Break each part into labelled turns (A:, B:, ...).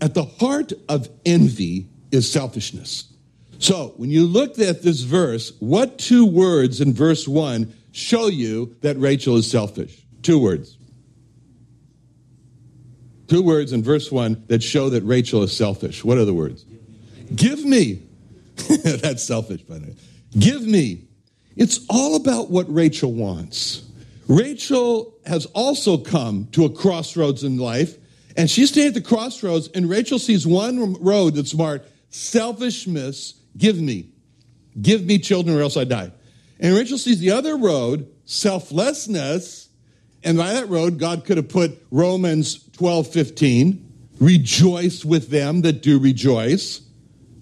A: At the heart of envy is selfishness. So, when you look at this verse, what two words in verse 1 show you that Rachel is selfish? Two words. Two words in verse 1 that show that Rachel is selfish. What are the words? Give me. That's selfish, by the way. Give me. It's all about what Rachel wants. Rachel has also come to a crossroads in life, and she's standing at the crossroads, and Rachel sees one road that's marked selfishness, give me. Give me children or else I die. And Rachel sees the other road, selflessness, and by that road, God could have put Romans 12, 15, rejoice with them that do rejoice.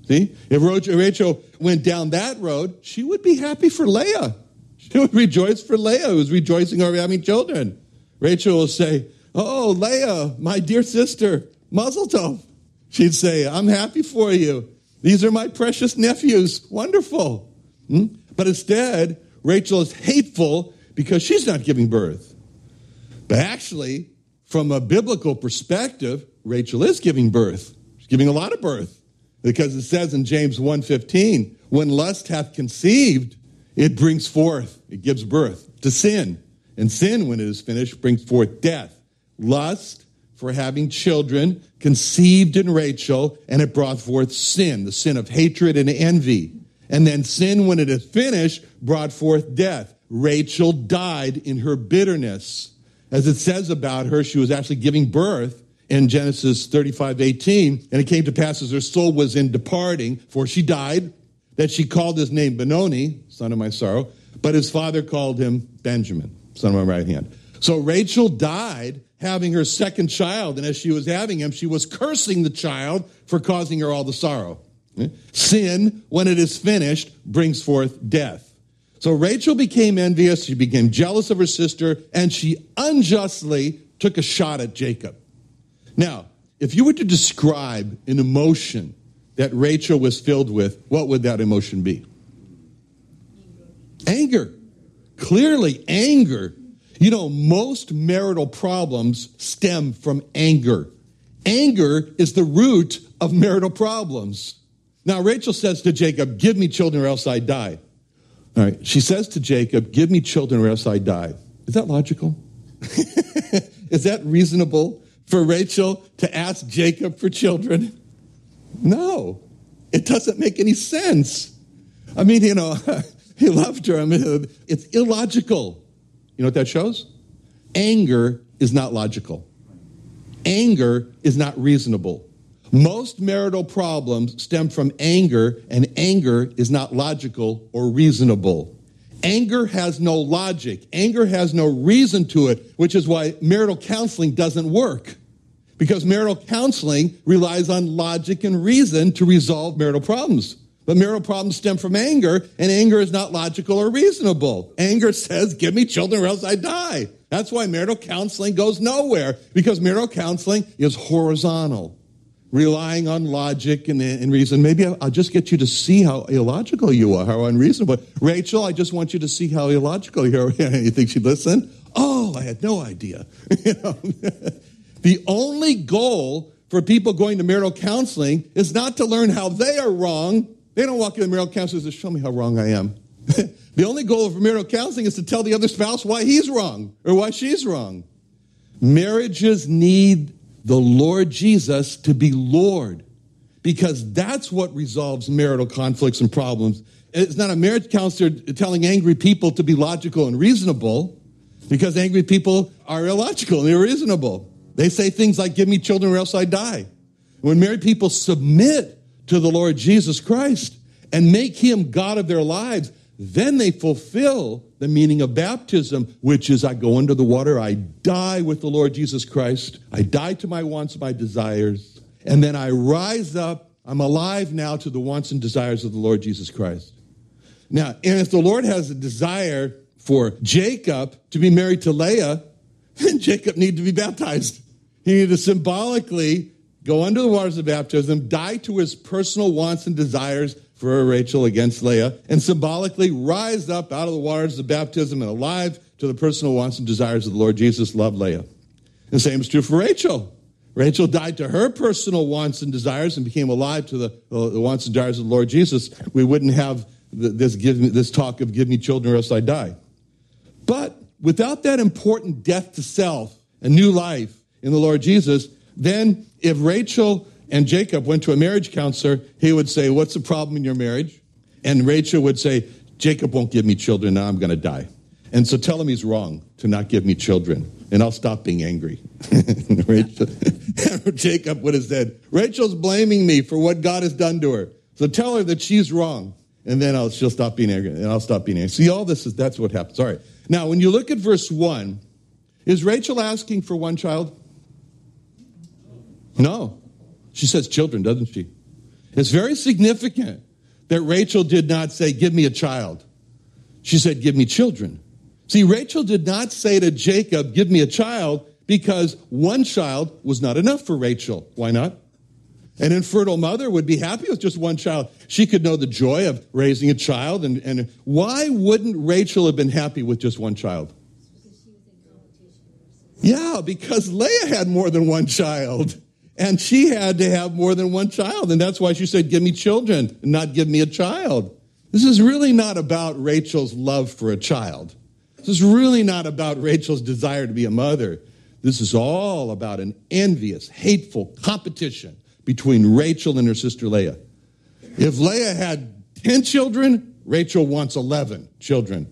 A: See? If Rachel went down that road, she would be happy for Leah. She would rejoice for Leah, who was rejoicing over having children. Rachel will say, Oh, Leah, my dear sister, Mazel. She'd say, I'm happy for you. These are my precious nephews. Wonderful. Hmm? But instead, Rachel is hateful because she's not giving birth. But actually, from a biblical perspective, Rachel is giving birth. She's giving a lot of birth because it says in James 1:15, when lust hath conceived, it brings forth, it gives birth to sin. And sin, when it is finished, brings forth death. Lust for having children conceived in Rachel, and it brought forth sin, the sin of hatred and envy. And then sin, when it is finished, brought forth death. Rachel died in her bitterness. As it says about her, she was actually giving birth in Genesis 35, 18. And it came to pass as her soul was in departing, for she died, that she called his name Benoni, son of my sorrow, but his father called him Benjamin, son of my right hand. So Rachel died having her second child, and as she was having him, she was cursing the child for causing her all the sorrow. Eh? Sin, when it is finished, brings forth death. So Rachel became envious, she became jealous of her sister, and she unjustly took a shot at Jacob. Now, if you were to describe an emotion that Rachel was filled with, what would that emotion be? Anger. Clearly, anger you know, most marital problems stem from anger. Anger is the root of marital problems. Now, Rachel says to Jacob, Give me children or else I die. All right. She says to Jacob, Give me children or else I die. Is that logical? is that reasonable for Rachel to ask Jacob for children? No, it doesn't make any sense. I mean, you know, he loved her. I mean, it's illogical. You know what that shows? Anger is not logical. Anger is not reasonable. Most marital problems stem from anger, and anger is not logical or reasonable. Anger has no logic. Anger has no reason to it, which is why marital counseling doesn't work. Because marital counseling relies on logic and reason to resolve marital problems. But marital problems stem from anger, and anger is not logical or reasonable. Anger says, give me children or else I die. That's why marital counseling goes nowhere, because marital counseling is horizontal, relying on logic and, and reason. Maybe I'll just get you to see how illogical you are, how unreasonable. Rachel, I just want you to see how illogical you are. you think she'd listen? Oh, I had no idea. the only goal for people going to marital counseling is not to learn how they are wrong, they don't walk in marital counseling to Show me how wrong I am. the only goal of marital counseling is to tell the other spouse why he's wrong or why she's wrong. Marriages need the Lord Jesus to be Lord because that's what resolves marital conflicts and problems. It's not a marriage counselor telling angry people to be logical and reasonable because angry people are illogical and irreasonable. They say things like, Give me children or else I die. When married people submit to the Lord Jesus Christ and make him God of their lives, then they fulfill the meaning of baptism, which is I go under the water, I die with the Lord Jesus Christ, I die to my wants, my desires, and then I rise up. I'm alive now to the wants and desires of the Lord Jesus Christ. Now, and if the Lord has a desire for Jacob to be married to Leah, then Jacob needed to be baptized. He needed to symbolically go under the waters of baptism, die to his personal wants and desires for Rachel against Leah, and symbolically rise up out of the waters of baptism and alive to the personal wants and desires of the Lord Jesus, loved Leah. The same is true for Rachel. Rachel died to her personal wants and desires and became alive to the, the wants and desires of the Lord Jesus. We wouldn't have this, give me, this talk of give me children or else I die. But without that important death to self and new life in the Lord Jesus, then if Rachel and Jacob went to a marriage counselor, he would say, What's the problem in your marriage? And Rachel would say, Jacob won't give me children, now I'm going to die. And so tell him he's wrong to not give me children, and I'll stop being angry. Rachel, Jacob would have said, Rachel's blaming me for what God has done to her. So tell her that she's wrong, and then I'll, she'll stop being angry, and I'll stop being angry. See, all this is that's what happens. All right. Now, when you look at verse 1, is Rachel asking for one child? No. She says children, doesn't she? It's very significant that Rachel did not say, Give me a child. She said, Give me children. See, Rachel did not say to Jacob, Give me a child, because one child was not enough for Rachel. Why not? An infertile mother would be happy with just one child. She could know the joy of raising a child. And, and why wouldn't Rachel have been happy with just one child? Yeah, because Leah had more than one child. And she had to have more than one child. And that's why she said, Give me children, not give me a child. This is really not about Rachel's love for a child. This is really not about Rachel's desire to be a mother. This is all about an envious, hateful competition between Rachel and her sister Leah. If Leah had 10 children, Rachel wants 11 children.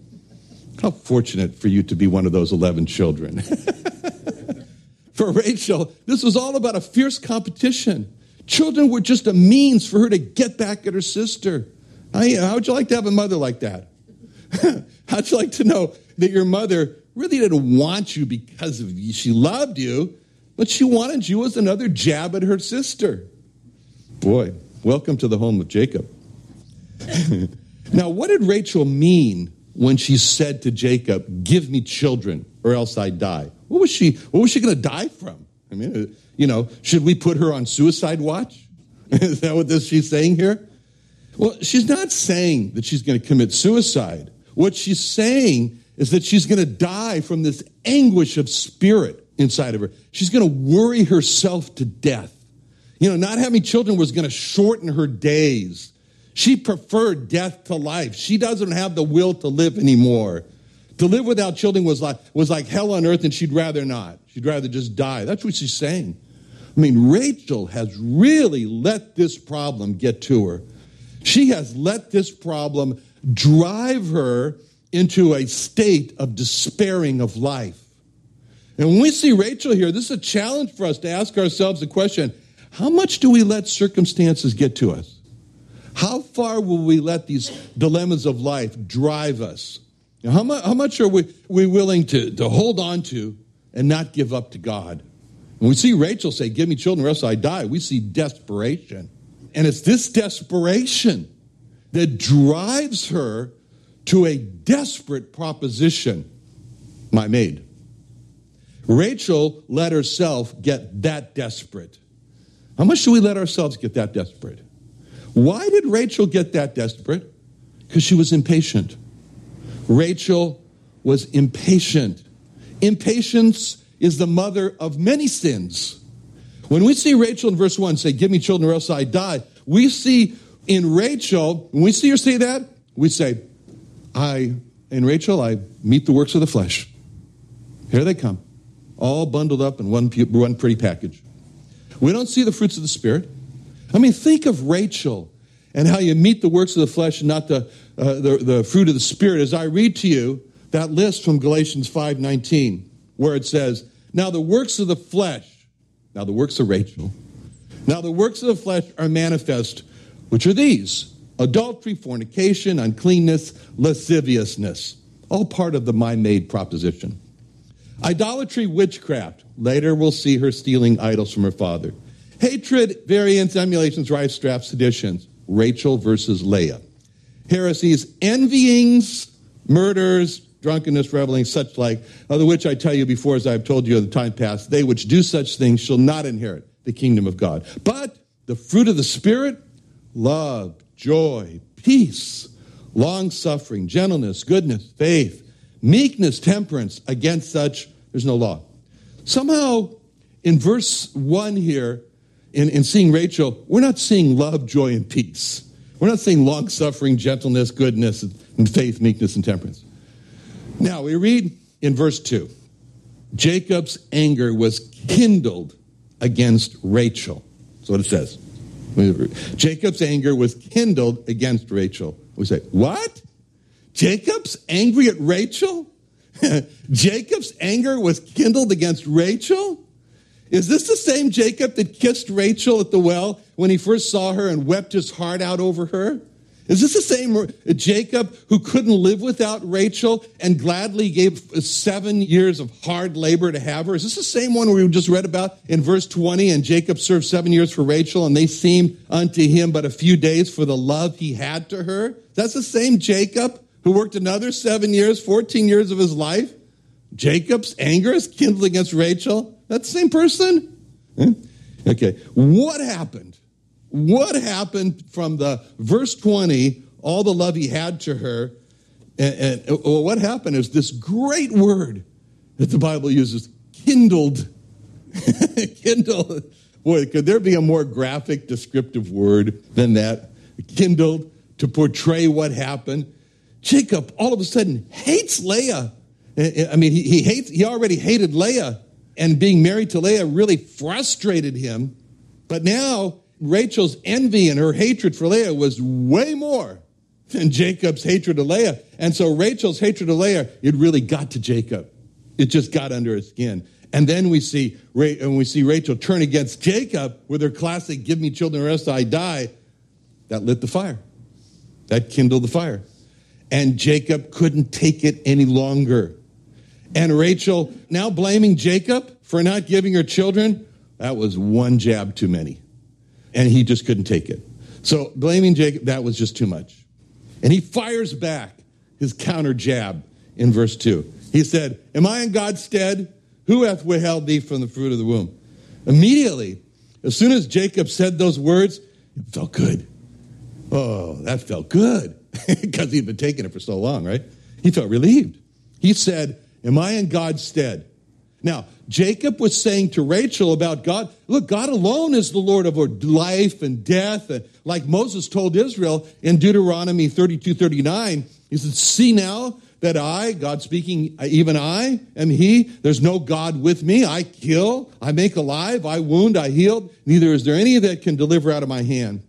A: How fortunate for you to be one of those 11 children. for Rachel, this was all about a fierce competition. Children were just a means for her to get back at her sister. How would you like to have a mother like that? How'd you like to know that your mother really didn't want you because of you? She loved you, but she wanted you as another jab at her sister. Boy, welcome to the home of Jacob. now, what did Rachel mean when she said to Jacob, Give me children or else I die? What was she, what was she going to die from? I mean, uh, you know, should we put her on suicide watch? Is that what this, she's saying here? Well, she's not saying that she's going to commit suicide. What she's saying is that she's going to die from this anguish of spirit inside of her. She's going to worry herself to death. You know, not having children was going to shorten her days. She preferred death to life. She doesn't have the will to live anymore. To live without children was like, was like hell on earth, and she'd rather not. She'd rather just die. That's what she's saying. I mean, Rachel has really let this problem get to her. She has let this problem drive her into a state of despairing of life. And when we see Rachel here, this is a challenge for us to ask ourselves the question how much do we let circumstances get to us? How far will we let these dilemmas of life drive us? How much, how much are we, we willing to, to hold on to and not give up to God? When we see Rachel say, Give me children or else I die, we see desperation. And it's this desperation that drives her to a desperate proposition my maid. Rachel let herself get that desperate. How much do we let ourselves get that desperate? Why did Rachel get that desperate? Because she was impatient. Rachel was impatient. Impatience is the mother of many sins. When we see Rachel in verse 1 say, Give me children or else I die, we see in Rachel, when we see her say that, we say, I, in Rachel, I meet the works of the flesh. Here they come, all bundled up in one, one pretty package. We don't see the fruits of the Spirit. I mean, think of Rachel and how you meet the works of the flesh and not the, uh, the, the fruit of the Spirit. As I read to you that list from Galatians 5.19, where it says, Now the works of the flesh, now the works of Rachel, now the works of the flesh are manifest, which are these adultery, fornication, uncleanness, lasciviousness. All part of the my maid proposition. Idolatry, witchcraft. Later we'll see her stealing idols from her father. Hatred, variance, emulations, rife, strife, seditions. Rachel versus Leah. Heresies, envyings, murders, drunkenness, reveling, such like, of the which I tell you before, as I have told you in the time past, they which do such things shall not inherit the kingdom of God. But the fruit of the Spirit, love, joy, peace, long suffering, gentleness, goodness, faith, meekness, temperance. Against such, there's no law. Somehow, in verse 1 here, in, in seeing Rachel, we're not seeing love, joy, and peace. We're not seeing long suffering, gentleness, goodness, and faith, meekness, and temperance. Now, we read in verse 2 Jacob's anger was kindled against Rachel. That's what it says. Jacob's anger was kindled against Rachel. We say, What? Jacob's angry at Rachel? Jacob's anger was kindled against Rachel? Is this the same Jacob that kissed Rachel at the well when he first saw her and wept his heart out over her? Is this the same Jacob who couldn't live without Rachel and gladly gave seven years of hard labor to have her? Is this the same one we just read about in verse 20? And Jacob served seven years for Rachel, and they seemed unto him but a few days for the love he had to her? That's the same Jacob who worked another seven years, 14 years of his life? Jacob's anger is kindled against Rachel? That's the same person? Eh? Okay. What happened? What happened from the verse 20, all the love he had to her, and, and well, what happened is this great word that the Bible uses, kindled. kindled. Boy, could there be a more graphic, descriptive word than that? Kindled to portray what happened. Jacob all of a sudden hates Leah. Eh, eh, I mean, he, he hates, he already hated Leah and being married to Leah really frustrated him. But now Rachel's envy and her hatred for Leah was way more than Jacob's hatred of Leah. And so Rachel's hatred of Leah, it really got to Jacob. It just got under his skin. And then we see, and we see Rachel turn against Jacob with her classic, give me children or else I die. That lit the fire. That kindled the fire. And Jacob couldn't take it any longer. And Rachel now blaming Jacob for not giving her children, that was one jab too many. And he just couldn't take it. So blaming Jacob, that was just too much. And he fires back his counter jab in verse 2. He said, Am I in God's stead? Who hath withheld thee from the fruit of the womb? Immediately, as soon as Jacob said those words, it felt good. Oh, that felt good because he'd been taking it for so long, right? He felt relieved. He said, Am I in God's stead? Now, Jacob was saying to Rachel about God, look, God alone is the Lord of life and death. And like Moses told Israel in Deuteronomy 32 39, he said, See now that I, God speaking, even I am He. There's no God with me. I kill, I make alive, I wound, I heal. Neither is there any that can deliver out of my hand.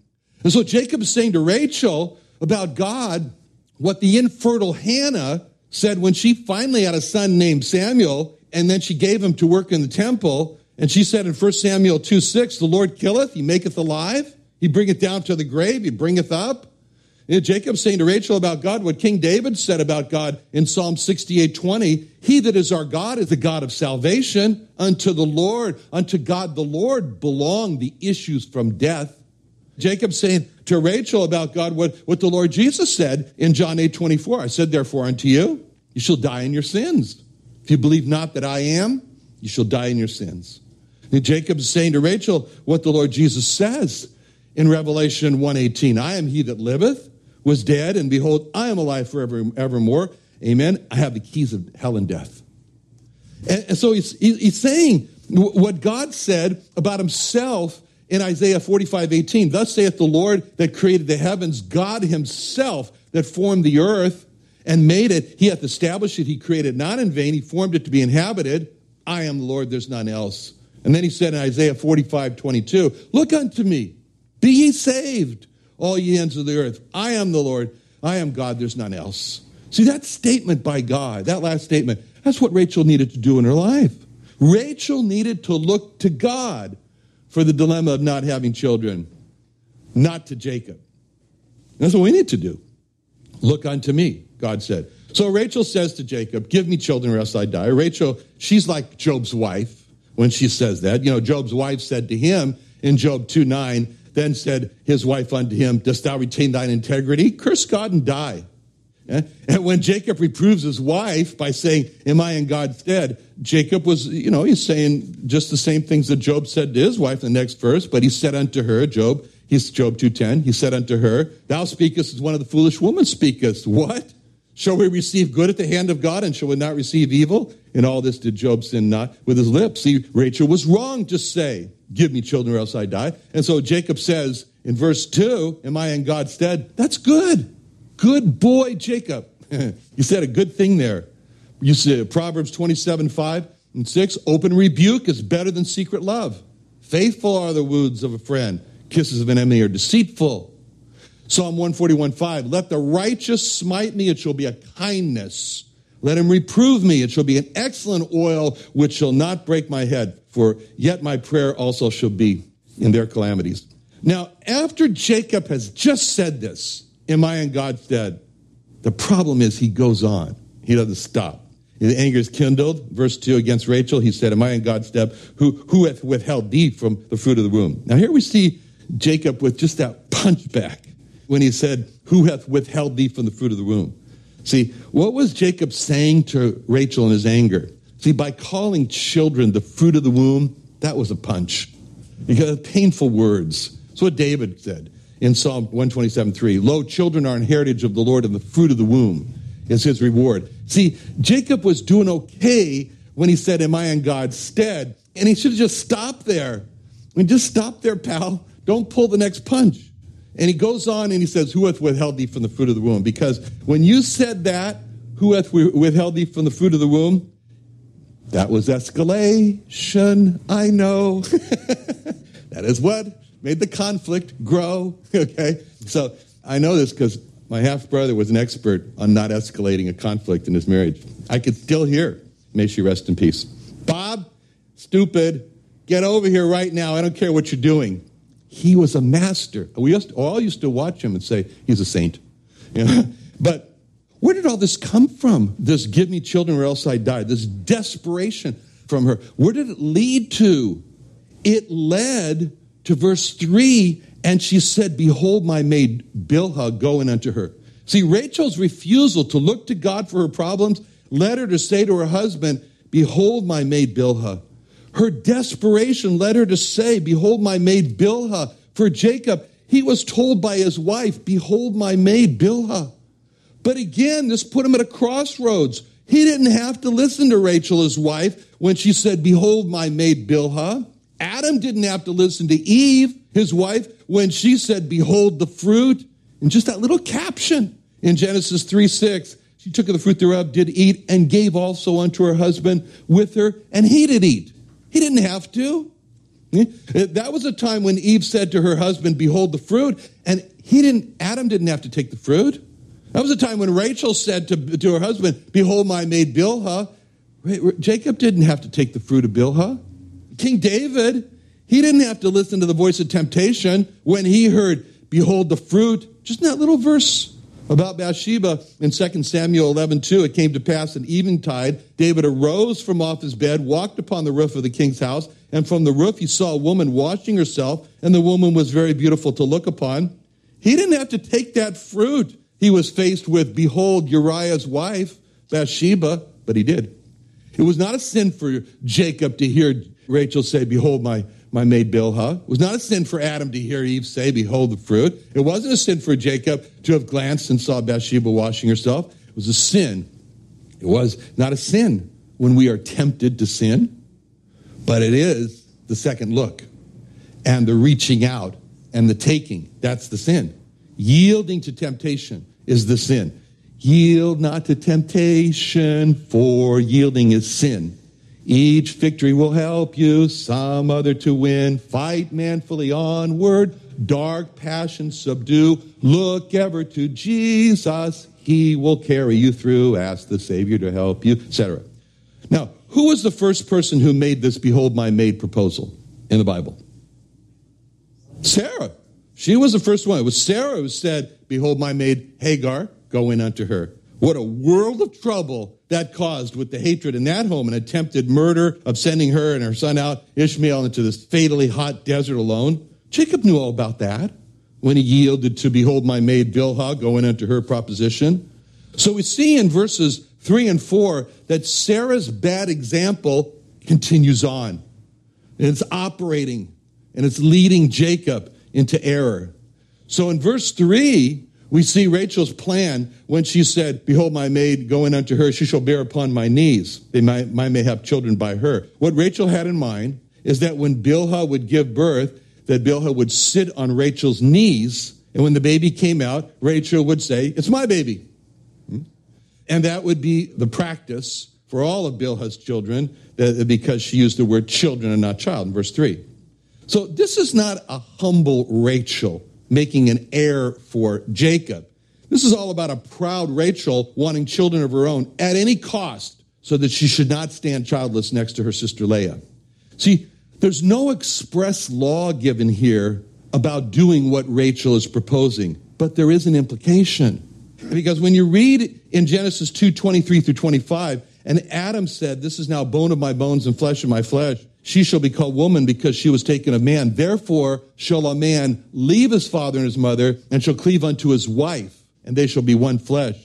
A: And so Jacob is saying to Rachel about God what the infertile Hannah said when she finally had a son named Samuel, and then she gave him to work in the temple, and she said in 1 Samuel 2 6, the Lord killeth, he maketh alive, he bringeth down to the grave, he bringeth up. And Jacob saying to Rachel about God what King David said about God in Psalm 68 20, He that is our God is the God of salvation. Unto the Lord, unto God the Lord belong the issues from death. Jacob saying to Rachel about God what, what the Lord Jesus said in John 8 24. I said, therefore, unto you, you shall die in your sins. If you believe not that I am, you shall die in your sins. And Jacob is saying to Rachel what the Lord Jesus says in Revelation 1:18. I am he that liveth, was dead, and behold, I am alive forever evermore. Amen. I have the keys of hell and death. And, and so he's, he's saying what God said about himself in Isaiah 45, 18. Thus saith the Lord that created the heavens, God himself that formed the earth and made it. He hath established it. He created not in vain. He formed it to be inhabited. I am the Lord, there's none else. And then he said in Isaiah 45, 22, Look unto me Be ye saved, all ye ends of the earth. I am the Lord. I am God. There's none else. See, that statement by God, that last statement, that's what Rachel needed to do in her life. Rachel needed to look to God for the dilemma of not having children, not to Jacob. That's what we need to do. Look unto me, God said. So Rachel says to Jacob, Give me children or else I die. Rachel, she's like Job's wife when she says that. You know, Job's wife said to him in Job 2 9, then said his wife unto him, Dost thou retain thine integrity? Curse God and die. Eh? And when Jacob reproves his wife by saying, Am I in God's stead? Jacob was, you know, he's saying just the same things that Job said to his wife in the next verse, but he said unto her, Job, he's Job 2.10, he said unto her, Thou speakest as one of the foolish women speakest. What? Shall we receive good at the hand of God and shall we not receive evil? In all this did Job sin not with his lips. See, Rachel was wrong to say, Give me children or else I die. And so Jacob says in verse 2, Am I in God's stead? That's good. Good boy, Jacob. you said a good thing there. You said Proverbs 27, 5 and 6. Open rebuke is better than secret love. Faithful are the wounds of a friend. Kisses of an enemy are deceitful. Psalm 141, 5. Let the righteous smite me, it shall be a kindness. Let him reprove me, it shall be an excellent oil which shall not break my head. For yet my prayer also shall be in their calamities. Now, after Jacob has just said this, Am I in God's stead? The problem is he goes on. He doesn't stop. The anger is kindled. Verse 2 against Rachel, he said, Am I in God's stead? Who, who hath withheld thee from the fruit of the womb? Now here we see Jacob with just that punch back when he said, Who hath withheld thee from the fruit of the womb? See, what was Jacob saying to Rachel in his anger? See, by calling children the fruit of the womb, that was a punch. Because painful words. That's what David said in Psalm 127 3. Lo, children are an heritage of the Lord, and the fruit of the womb is his reward. See, Jacob was doing okay when he said, Am I in God's stead? And he should have just stopped there. I mean, just stop there, pal. Don't pull the next punch. And he goes on and he says, Who hath withheld thee from the fruit of the womb? Because when you said that, who hath withheld thee from the fruit of the womb? That was escalation, I know. that is what made the conflict grow. Okay? So I know this because my half brother was an expert on not escalating a conflict in his marriage. I could still hear, may she rest in peace. Bob, stupid, get over here right now. I don't care what you're doing. He was a master. We used all used to watch him and say, he's a saint. But where did all this come from? This give me children or else I die. This desperation from her. Where did it lead to? It led to verse 3 and she said, Behold, my maid Bilhah going unto her. See, Rachel's refusal to look to God for her problems led her to say to her husband, Behold, my maid Bilhah. Her desperation led her to say, Behold, my maid Bilhah. For Jacob, he was told by his wife, Behold, my maid Bilhah. But again, this put him at a crossroads. He didn't have to listen to Rachel, his wife, when she said, Behold, my maid Bilhah. Adam didn't have to listen to Eve, his wife, when she said, Behold the fruit. And just that little caption in Genesis 3 6. She took of the fruit thereof, did eat, and gave also unto her husband with her, and he did eat. He didn't have to. Hmm? Eh, that was a time when Eve said to her husband, Behold the fruit, and he didn't, Adam didn't have to take the fruit. That was a time when Rachel said to, to her husband, Behold my maid Bilhah. Jacob didn't have to take the fruit of Bilhah. King David, he didn't have to listen to the voice of temptation when he heard, Behold the fruit. Just in that little verse about Bathsheba in 2 Samuel 11, 2, it came to pass at eventide, David arose from off his bed, walked upon the roof of the king's house, and from the roof he saw a woman washing herself, and the woman was very beautiful to look upon. He didn't have to take that fruit. He was faced with, behold, Uriah's wife, Bathsheba, but he did. It was not a sin for Jacob to hear Rachel say, behold my my maid Bilhah. It was not a sin for Adam to hear Eve say, Behold the fruit. It wasn't a sin for Jacob to have glanced and saw Bathsheba washing herself. It was a sin. It was not a sin when we are tempted to sin, but it is the second look and the reaching out and the taking. That's the sin. Yielding to temptation is the sin. Yield not to temptation, for yielding is sin. Each victory will help you, some other to win. Fight manfully onward, dark passions subdue. Look ever to Jesus, he will carry you through. Ask the Savior to help you, etc. Now, who was the first person who made this behold my maid proposal in the Bible? Sarah. She was the first one. It was Sarah who said, Behold my maid Hagar, go in unto her. What a world of trouble that caused with the hatred in that home and attempted murder of sending her and her son out, Ishmael, into this fatally hot desert alone. Jacob knew all about that when he yielded to behold my maid Bilhah going unto her proposition. So we see in verses three and four that Sarah's bad example continues on. And it's operating and it's leading Jacob into error. So in verse three, we see Rachel's plan when she said, Behold, my maid going unto her, she shall bear upon my knees. They might, might may have children by her. What Rachel had in mind is that when Bilhah would give birth, that Bilhah would sit on Rachel's knees, and when the baby came out, Rachel would say, It's my baby. Hmm? And that would be the practice for all of Bilhah's children, because she used the word children and not child in verse 3. So this is not a humble Rachel making an heir for Jacob. This is all about a proud Rachel wanting children of her own at any cost so that she should not stand childless next to her sister Leah. See, there's no express law given here about doing what Rachel is proposing, but there is an implication. Because when you read in Genesis 2 23 through 25, and Adam said, This is now bone of my bones and flesh of my flesh. She shall be called woman because she was taken of man. Therefore shall a man leave his father and his mother and shall cleave unto his wife, and they shall be one flesh.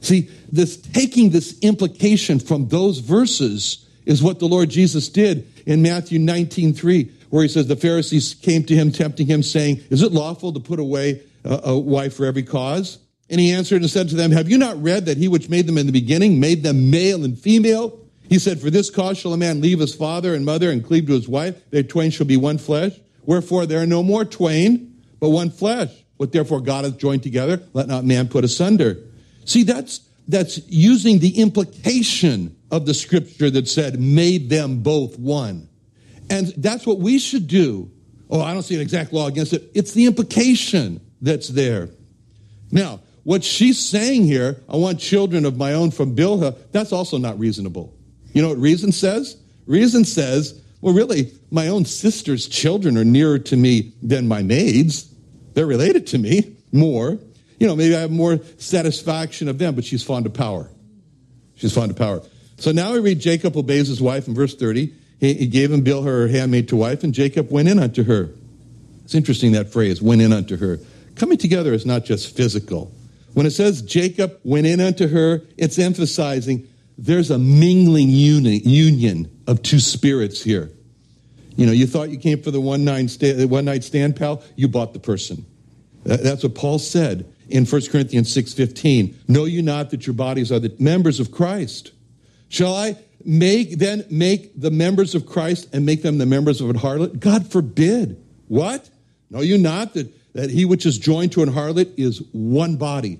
A: See, this taking this implication from those verses is what the Lord Jesus did in Matthew 19, 3, where he says the Pharisees came to him, tempting him, saying, Is it lawful to put away a, a wife for every cause? And he answered and said to them, Have you not read that he which made them in the beginning made them male and female? He said, For this cause shall a man leave his father and mother and cleave to his wife. They twain shall be one flesh. Wherefore there are no more twain, but one flesh. What therefore God hath joined together, let not man put asunder. See, that's, that's using the implication of the scripture that said, made them both one. And that's what we should do. Oh, I don't see an exact law against it. It's the implication that's there. Now, what she's saying here, I want children of my own from Bilhah, that's also not reasonable. You know what reason says? Reason says, well, really, my own sister's children are nearer to me than my maid's. They're related to me more. You know, maybe I have more satisfaction of them, but she's fond of power. She's fond of power. So now we read Jacob obeys his wife in verse 30. He, he gave him Bilhah handmaid to wife, and Jacob went in unto her. It's interesting that phrase, went in unto her. Coming together is not just physical. When it says Jacob went in unto her, it's emphasizing there's a mingling uni- union of two spirits here. You know, you thought you came for the one night, stand, one night stand, pal. You bought the person. That's what Paul said in 1 Corinthians 6.15. Know you not that your bodies are the members of Christ? Shall I make then make the members of Christ and make them the members of an harlot? God forbid. What? Know you not that, that he which is joined to an harlot is one body?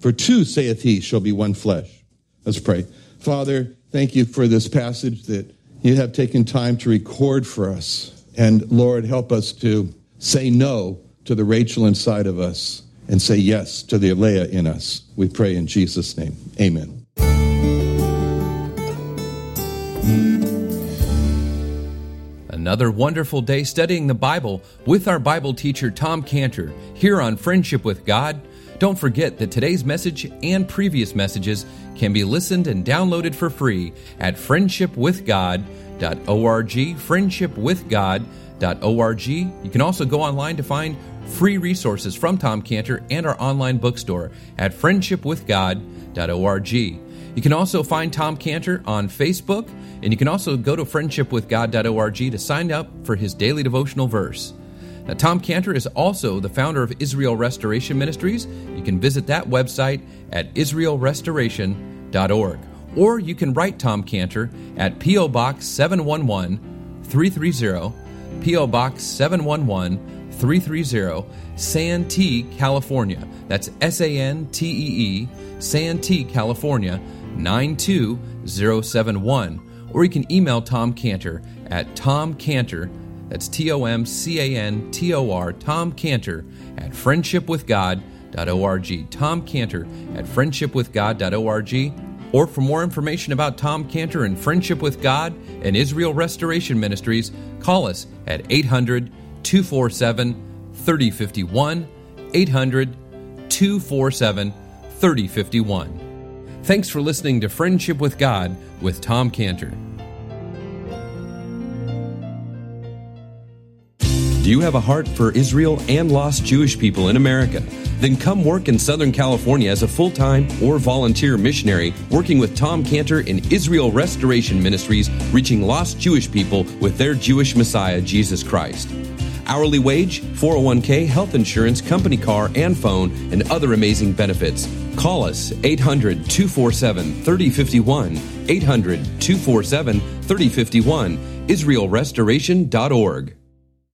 A: For two, saith he, shall be one flesh. Let's pray. Father, thank you for this passage that you have taken time to record for us. And Lord, help us to say no to the Rachel inside of us and say yes to the Leah in us. We pray in Jesus' name. Amen.
B: Another wonderful day studying the Bible with our Bible teacher Tom Cantor here on Friendship with God. Don't forget that today's message and previous messages can be listened and downloaded for free at friendshipwithgod.org, friendshipwithgod.org. You can also go online to find free resources from Tom Cantor and our online bookstore at friendshipwithgod.org. You can also find Tom Cantor on Facebook, and you can also go to friendshipwithgod.org to sign up for his daily devotional verse. Now, Tom Cantor is also the founder of Israel Restoration Ministries. You can visit that website at israelrestoration.org. Or you can write Tom Cantor at P.O. Box 711 330, P.O. Box 711 330, Santee, California. That's S A N T E E, Santee, California 92071 or you can email Tom Cantor at Tom Cantor, that's T O M C A N T O R, Tom Cantor at friendshipwithgod.org. Tom Cantor at friendshipwithgod.org. Or for more information about Tom Cantor and Friendship with God and Israel Restoration Ministries, call us at 800 247 3051. 800 247 3051. Thanks for listening to Friendship with God with Tom Cantor. Do you have a heart for Israel and lost Jewish people in America? Then come work in Southern California as a full time or volunteer missionary working with Tom Cantor in Israel Restoration Ministries, reaching lost Jewish people with their Jewish Messiah, Jesus Christ. Hourly wage, 401k, health insurance, company car and phone, and other amazing benefits. Call us 800 247 3051. 800 247 3051. IsraelRestoration.org.